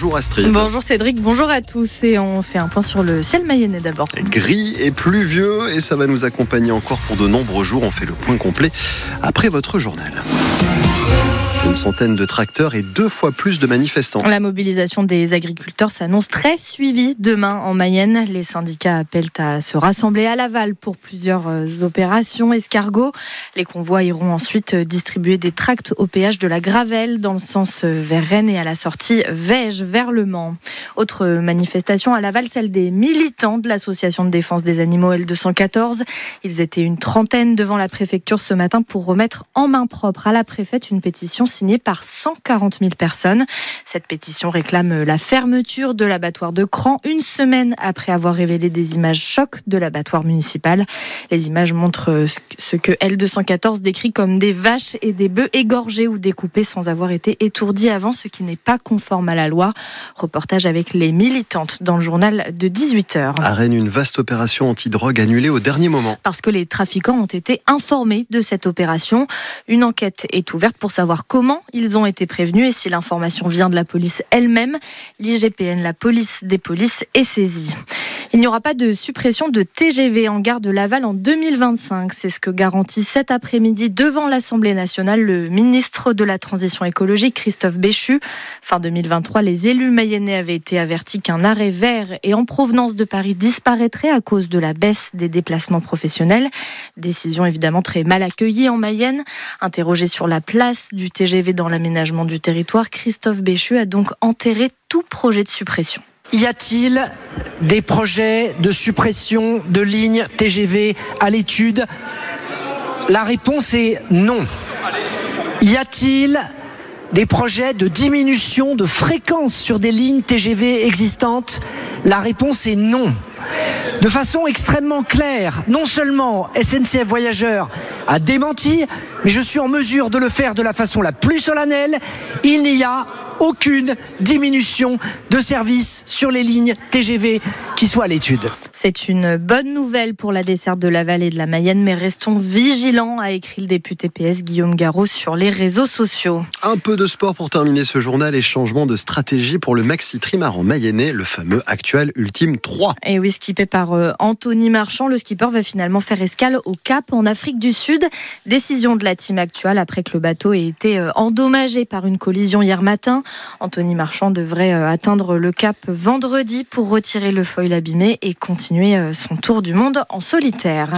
Bonjour Astrid. Bonjour Cédric, bonjour à tous. Et on fait un point sur le ciel mayennais d'abord. Gris et pluvieux et ça va nous accompagner encore pour de nombreux jours. On fait le point complet après votre journal. Une centaine de tracteurs et deux fois plus de manifestants. La mobilisation des agriculteurs s'annonce très suivie demain en Mayenne. Les syndicats appellent à se rassembler à Laval pour plusieurs euh, opérations escargots. Les convois iront ensuite distribuer des tracts au péage de la Gravelle dans le sens euh, vers Rennes et à la sortie Vège vers Le Mans. Autre manifestation à Laval, celle des militants de l'association de défense des animaux L214. Ils étaient une trentaine devant la préfecture ce matin pour remettre en main propre à la préfète une pétition signée par 140 000 personnes. Cette pétition réclame la fermeture de l'abattoir de Cran une semaine après avoir révélé des images chocs de l'abattoir municipal. Les images montrent ce que L214 décrit comme des vaches et des bœufs égorgés ou découpés sans avoir été étourdis avant, ce qui n'est pas conforme à la loi. Reportage avec les militantes dans le journal de 18h. À Rennes, une vaste opération anti-drogue annulée au dernier moment. Parce que les trafiquants ont été informés de cette opération. Une enquête est ouverte pour savoir comment comment ils ont été prévenus et si l'information vient de la police elle-même. L'IGPN, la police des polices, est saisie. Il n'y aura pas de suppression de TGV en gare de Laval en 2025. C'est ce que garantit cet après-midi devant l'Assemblée nationale le ministre de la Transition écologique, Christophe Béchu. Fin 2023, les élus mayennais avaient été avertis qu'un arrêt vert et en provenance de Paris disparaîtrait à cause de la baisse des déplacements professionnels. Décision évidemment très mal accueillie en Mayenne. Interrogé sur la place du TGV dans l'aménagement du territoire, Christophe Béchu a donc enterré tout projet de suppression. Y a-t-il des projets de suppression de lignes TGV à l'étude? La réponse est non. Y a-t-il des projets de diminution de fréquence sur des lignes TGV existantes? La réponse est non. De façon extrêmement claire, non seulement SNCF Voyageurs a démenti, mais je suis en mesure de le faire de la façon la plus solennelle. Il n'y a aucune diminution de service sur les lignes TGV qui soit à l'étude. C'est une bonne nouvelle pour la desserte de la vallée de la Mayenne, mais restons vigilants, a écrit le député PS Guillaume Garot sur les réseaux sociaux. Un peu de sport pour terminer ce journal et changement de stratégie pour le maxi trimaran mayennais, le fameux actuel Ultime 3. Et oui, skippé par euh, Anthony Marchand, le skipper va finalement faire escale au Cap en Afrique du Sud. Décision de la team actuelle après que le bateau ait été euh, endommagé par une collision hier matin. Anthony Marchand devrait euh, atteindre le Cap vendredi pour retirer le foil abîmé et continuer son tour du monde en solitaire.